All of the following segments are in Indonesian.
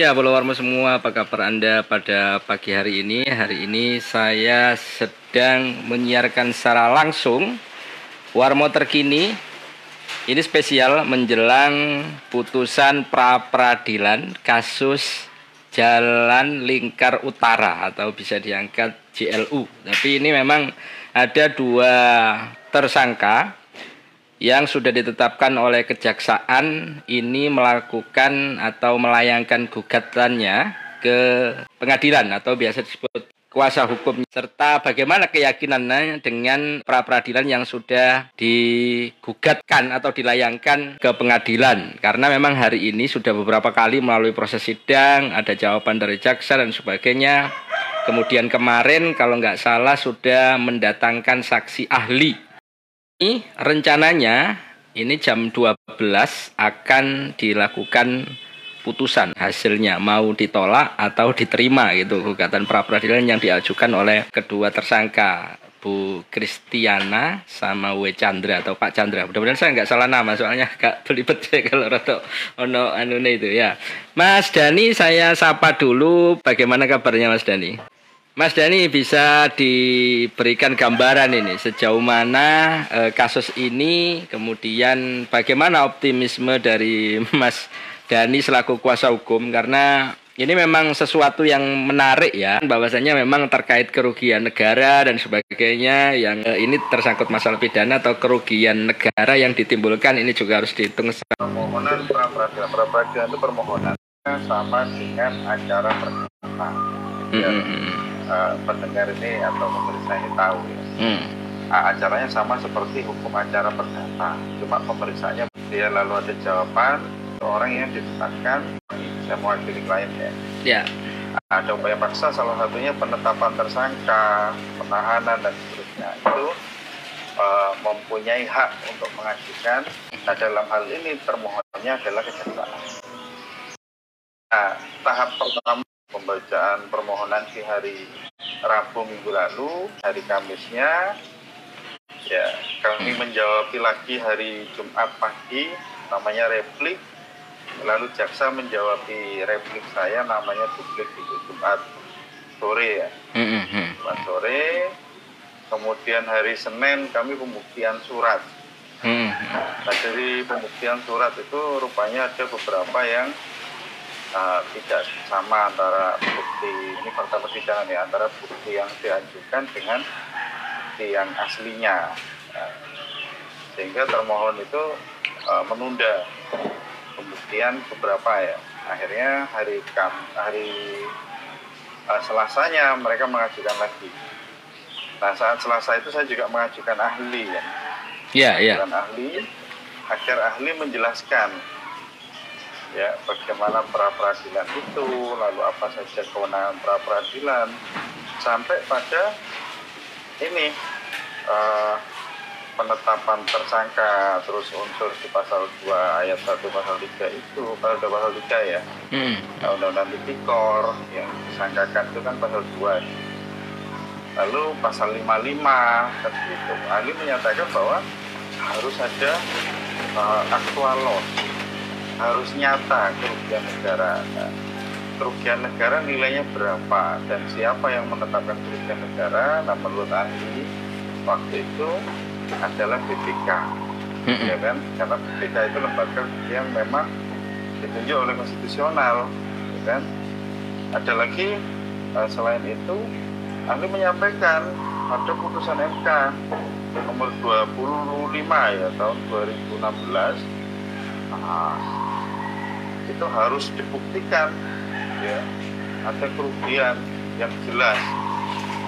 Ya, followermu semua, apa kabar Anda pada pagi hari ini? Hari ini saya sedang menyiarkan secara langsung Warmo terkini. Ini spesial menjelang putusan pra peradilan kasus Jalan Lingkar Utara atau bisa diangkat JLU. Tapi ini memang ada dua tersangka yang sudah ditetapkan oleh kejaksaan ini melakukan atau melayangkan gugatannya ke pengadilan atau biasa disebut kuasa hukum serta bagaimana keyakinannya dengan pra peradilan yang sudah digugatkan atau dilayangkan ke pengadilan. Karena memang hari ini sudah beberapa kali melalui proses sidang ada jawaban dari jaksa dan sebagainya. Kemudian kemarin kalau nggak salah sudah mendatangkan saksi ahli ini rencananya ini jam 12 akan dilakukan putusan hasilnya mau ditolak atau diterima gitu gugatan pra peradilan yang diajukan oleh kedua tersangka Bu Kristiana sama W Chandra atau Pak Chandra. Mudah-mudahan saya nggak salah nama soalnya agak belibet saya kalau rata ono anune itu ya. Mas Dani saya sapa dulu bagaimana kabarnya Mas Dani? Mas Dani bisa diberikan gambaran ini sejauh mana e, kasus ini, kemudian bagaimana optimisme dari Mas Dani selaku kuasa hukum karena ini memang sesuatu yang menarik ya, bahwasanya memang terkait kerugian negara dan sebagainya yang e, ini tersangkut masalah pidana atau kerugian negara yang ditimbulkan ini juga harus dihitung. Permohonan pra peradilan, pra peradilan itu permohonan sama dengan acara perdata. Mm -hmm uh, pendengar ini atau pemerintah ini tahu ya. Hmm. acaranya sama seperti hukum acara perdata, cuma pemeriksaannya dia lalu ada jawaban orang yang ditetapkan saya mewakili klien ya. Ya. Ada upaya paksa salah satunya penetapan tersangka, penahanan dan seterusnya itu uh, mempunyai hak untuk mengajukan. Nah dalam hal ini termohonnya adalah kejaksaan. Nah tahap pertama pembacaan permohonan di hari Rabu minggu lalu, hari Kamisnya. Ya kami menjawab lagi hari Jumat pagi namanya replik. Lalu jaksa menjawab replik saya namanya publik di Jumat sore ya. Mm-hmm. Jumat sore. Kemudian hari Senin kami pembuktian surat. Nah dari pembuktian surat itu rupanya ada beberapa yang uh, tidak sama antara bukti ini fakta persidangan ya antara bukti yang diajukan dengan bukti yang aslinya. Uh, sehingga termohon itu uh, menunda pembuktian beberapa ya. Akhirnya hari kam hari uh, selasanya mereka mengajukan lagi. Nah saat selasa itu saya juga mengajukan ahli ya. Yeah, yeah. ahli agar ahli menjelaskan ya bagaimana pra peradilan itu lalu apa saja kewenangan pra peradilan sampai pada ini uh, penetapan tersangka terus unsur di pasal 2 ayat 1 pasal 3 itu pasal 2 pasal 3 ya. Hmm. Nah, undang-undang tipikor yang disangkakan itu kan pasal 2 lalu pasal 55 kan gitu. Ahli menyatakan bahwa harus ada uh, aktual loss harus nyata kerugian negara. Nah, kerugian negara nilainya berapa dan siapa yang menetapkan kerugian negara? Nah, menurut ahli waktu itu adalah BPK, mm-hmm. ya kan? Karena BPK itu lembaga yang memang ditunjuk oleh konstitusional, ya kan? Ada lagi uh, selain itu, ahli menyampaikan ada putusan MK nomor 25 ya tahun 2016 Nah, itu harus dibuktikan ya. Ada kerugian yang jelas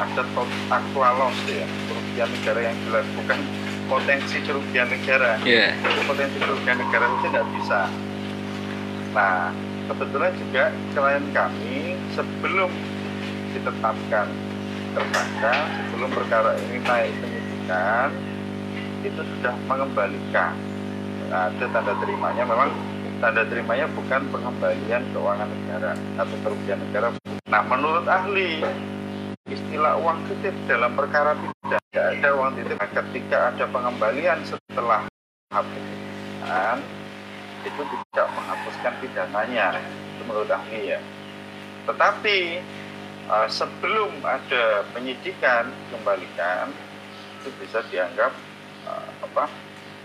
ada aktual loss ya. Kerugian negara yang jelas bukan potensi kerugian negara. Yeah. potensi kerugian negara itu nggak bisa. Nah kebetulan juga klien kami sebelum ditetapkan tersangka sebelum perkara ini naik penyidikan itu sudah mengembalikan. Ada tanda terimanya. Memang tanda terimanya bukan pengembalian keuangan negara atau kerugian negara. Nah, menurut ahli, istilah uang titip dalam perkara tidak ada uang titip. Nah, ketika ada pengembalian setelah hapus itu tidak menghapuskan pidananya. itu menurut ahli ya tetapi uh, sebelum ada penyidikan kembalikan itu bisa dianggap uh, apa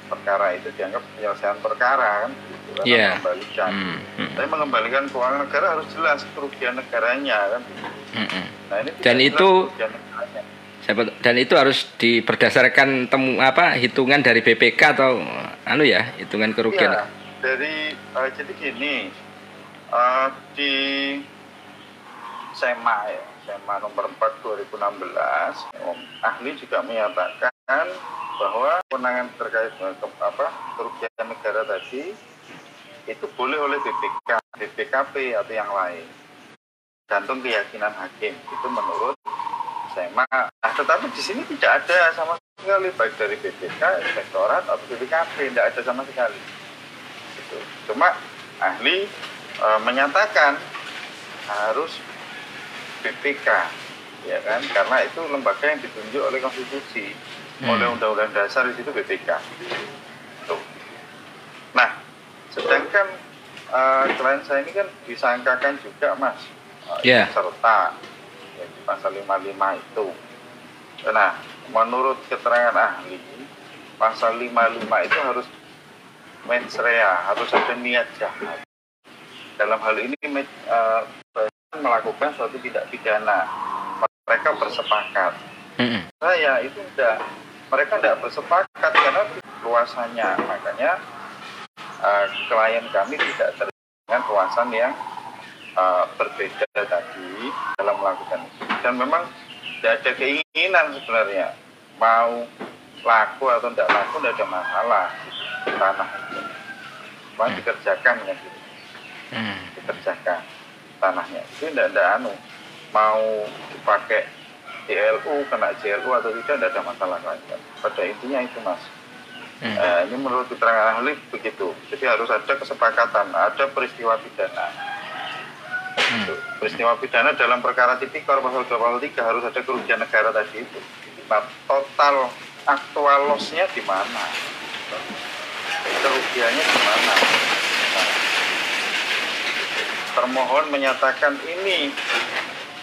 perkara itu dianggap penyelesaian perkara kan gitu kan yeah. mengembalikan Hmm, hmm, tapi mengembalikan keuangan negara harus jelas kerugian negaranya kan hmm, hmm. nah ini Dan itu- Dan itu harus di berdasarkan temu apa hitungan dari BPK atau anu ya hitungan kerugian. Iya, dari eh, jadi gini eh, di SEMA ya, SEMA nomor 4 2016, Om ahli juga menyatakan bahwa kewenangan terkait apa kerugian negara tadi itu boleh oleh BPK, BPKP atau yang lain. Gantung keyakinan hakim itu menurut SEMA. Nah, tetapi di sini tidak ada sama sekali baik dari BPK, inspektorat atau BPKP, tidak ada sama sekali. Gitu. Cuma ahli e, menyatakan harus BPK, ya kan? Karena itu lembaga yang ditunjuk oleh konstitusi, Hmm. oleh undang-undang dasar di situ BPK. Tuh. Nah, sedangkan e, klien saya ini kan disangkakan juga, mas, e, Ya. serta ya, di pasal 55 itu. Nah, menurut keterangan ahli, pasal 55 itu harus mens rea, harus ada niat jahat. Dalam hal ini eh, melakukan suatu tidak pidana. Mereka bersepakat. Hmm, hmm. Saya itu tidak, mereka tidak bersepakat karena luasannya. Makanya eh, klien kami tidak dengan luasan yang eh, berbeda tadi dalam melakukan itu. Dan memang tidak ada keinginan sebenarnya mau laku atau tidak laku tidak ada masalah di tanah itu. Cuma dikerjakan kan gitu, Hmm. dikerjakan tanahnya. Itu tidak ada anu mau dipakai JLU kena JLU atau tidak tidak ada masalah lain. Pada intinya itu mas. Hmm. Eh, ini menurut keterangan ahli begitu. Jadi harus ada kesepakatan, ada peristiwa pidana. Itu. Peristiwa pidana dalam perkara tipikor pasal 23 harus ada kerugian negara tadi itu. Nah, total aktual loss-nya di mana? Kerugiannya di mana? Nah, termohon menyatakan ini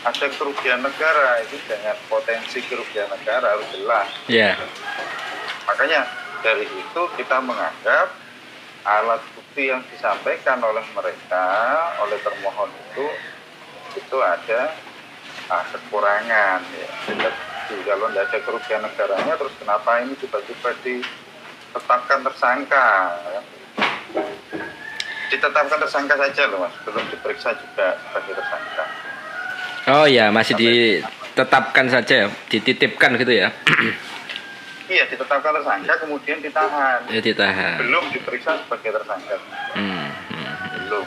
ada kerugian negara itu dengan potensi kerugian negara harus jelas. Ya. Makanya dari itu kita menganggap alat bukti yang disampaikan oleh mereka, oleh termohon itu, itu ada ah, kekurangan. Ya. Tidak, kalau tidak ada kerugian negaranya, terus kenapa ini tiba-tiba ditetapkan tersangka? ya? Ditetapkan tersangka saja loh mas, belum diperiksa juga sebagai tersangka. Oh ya masih ditetapkan saja, ya, dititipkan gitu ya. Iya, ditetapkan tersangka, kemudian ditahan. ya ditahan. Belum diperiksa sebagai tersangka. Hmm. hmm. belum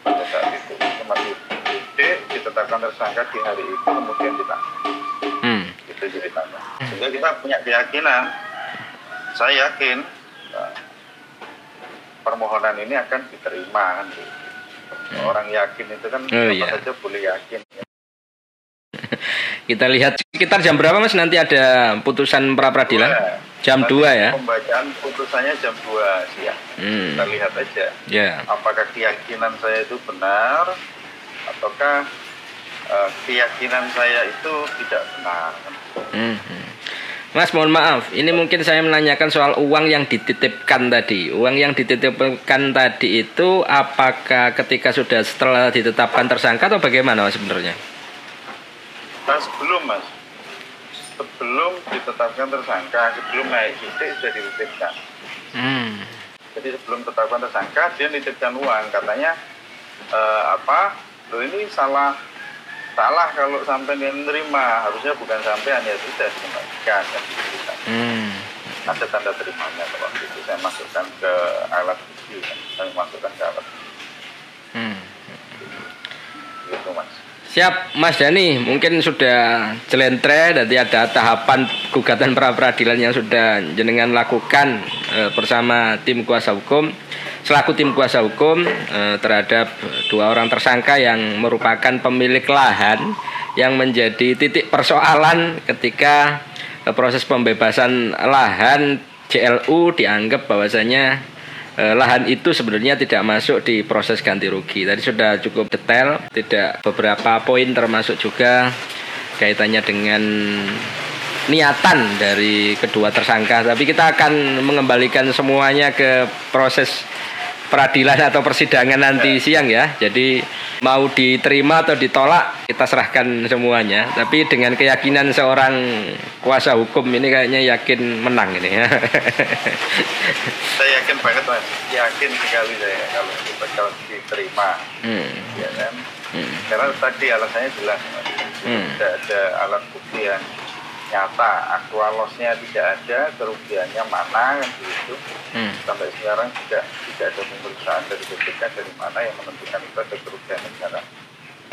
pada saat itu masih ide ditetapkan tersangka di hari itu kemudian ditahan Hmm. itu ceritanya sehingga kita punya keyakinan saya yakin eh, permohonan ini akan diterima orang yakin itu kan Oh, apa iya. saja boleh yakin Kita lihat sekitar jam berapa Mas nanti ada putusan pra peradilan? Jam Nanti 2 ya. pembacaan putusannya jam 2 siang Hmm. kita lihat aja Ya. apakah keyakinan saya itu benar ataukah eh, keyakinan saya itu tidak benar Hmm. Mas mohon maaf, ini mungkin saya menanyakan soal uang yang dititipkan tadi. Uang yang dititipkan tadi itu apakah ketika sudah setelah ditetapkan tersangka atau bagaimana Mas sebenarnya? Nah, sebelum mas, sebelum ditetapkan tersangka, sebelum naik sidik sudah dititipkan. Hmm. Jadi sebelum tetapkan tersangka, dia nitipkan uang. Katanya eh, apa? Lo ini salah salah kalau sampai dia menerima harusnya bukan sampai hanya sudah dikembalikan kan gitu. Hmm. ada tanda terimanya kalau waktu itu saya masukkan ke alat bukti kan. saya masukkan ke alat bukti Hmm. gitu mas Siap, Mas Dani. Mungkin sudah celentre, nanti ada tahapan gugatan pra peradilan yang sudah jenengan lakukan eh, bersama tim kuasa hukum, selaku tim kuasa hukum eh, terhadap dua orang tersangka yang merupakan pemilik lahan yang menjadi titik persoalan ketika eh, proses pembebasan lahan JLU dianggap bahwasanya lahan itu sebenarnya tidak masuk di proses ganti rugi. Tadi sudah cukup detail, tidak beberapa poin termasuk juga kaitannya dengan niatan dari kedua tersangka. Tapi kita akan mengembalikan semuanya ke proses peradilan atau persidangan nanti siang ya. Jadi mau diterima atau ditolak kita serahkan semuanya. Tapi dengan keyakinan seorang kuasa hukum ini kayaknya yakin menang ini ya. saya yakin banget mas, yakin sekali saya kalau kita kalau diterima, hmm. ya kan. Hmm. Karena tadi alasannya jelas, hmm. tidak ada alat bukti yang nyata. Aktual lossnya tidak ada kerugiannya mana kan begitu hmm. sampai sekarang tidak tidak ada pemeriksaan dari BPK dari mana yang menentukan itu ada kerugian negara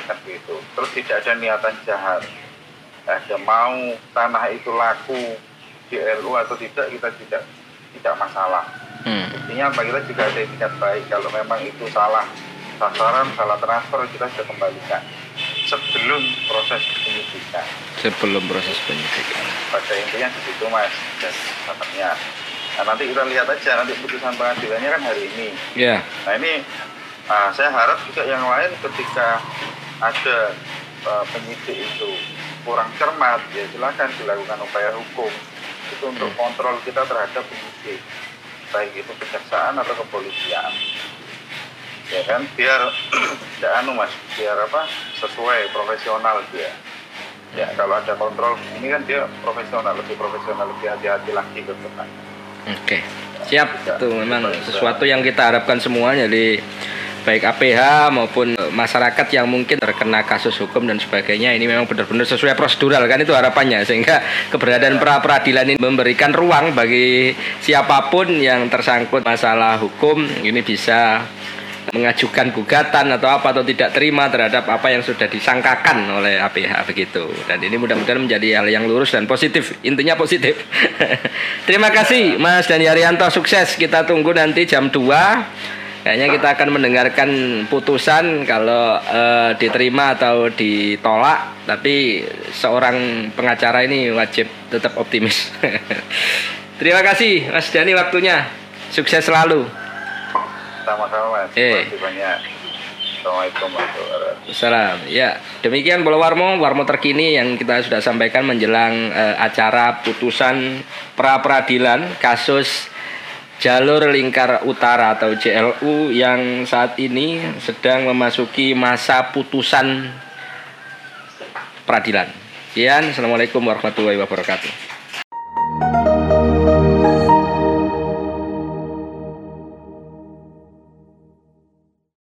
kan begitu terus tidak ada niatan jahat. Ada mau tanah itu laku di LU atau tidak kita tidak tidak masalah. Hmm. intinya apa? Kita juga ada etikat baik. Kalau memang itu salah sasaran salah transfer kita sudah kembalikan sebelum proses penyidikan. Sebelum proses penyidikan. Pada intinya di situ mas dan katanya. Nah nanti kita lihat aja nanti putusan pengadilannya kan hari ini. Iya. Yeah. Nah ini uh, saya harap juga yang lain ketika ada uh, penyidik itu kurang cermat ya silakan dilakukan upaya hukum itu untuk hmm. kontrol kita terhadap penyidik baik itu kejaksaan atau kepolisian ya kan? Biar tidak anu mas biar apa sesuai profesional dia ya. Kalau ada kontrol ini kan dia profesional lebih profesional lebih hati-hati lagi ke depan. Oke. Siap. Ya, itu memang sesuatu yang kita harapkan semuanya di baik APH maupun masyarakat yang mungkin terkena kasus hukum dan sebagainya. Ini memang benar-benar sesuai prosedural kan itu harapannya sehingga keberadaan pra peradilan ini memberikan ruang bagi siapa pun yang tersangkut masalah hukum. Ini bisa mengajukan gugatan atau apa atau tidak terima terhadap apa yang sudah disangkakan oleh APH begitu. Dan ini mudah-mudahan menjadi hal yang lurus dan positif. Intinya positif. terima kasih Mas dan Yarianto sukses. Kita tunggu nanti jam 2 Kayaknya kita akan mendengarkan putusan kalau uh, diterima atau ditolak, tapi seorang pengacara ini wajib tetap optimis. Terima kasih Mas Dani waktunya. Sukses selalu. Sama-sama Mas. Eh. Terima kasih banyak. Assalamualaikum warahmatullahi Salam. Ya, demikian Bola Warmo, Warmo terkini yang kita sudah sampaikan menjelang uh, acara putusan pra peradilan kasus jalur lingkar utara atau JLU yang saat ini sedang memasuki masa putusan peradilan. Sekian, Assalamualaikum warahmatullahi wabarakatuh.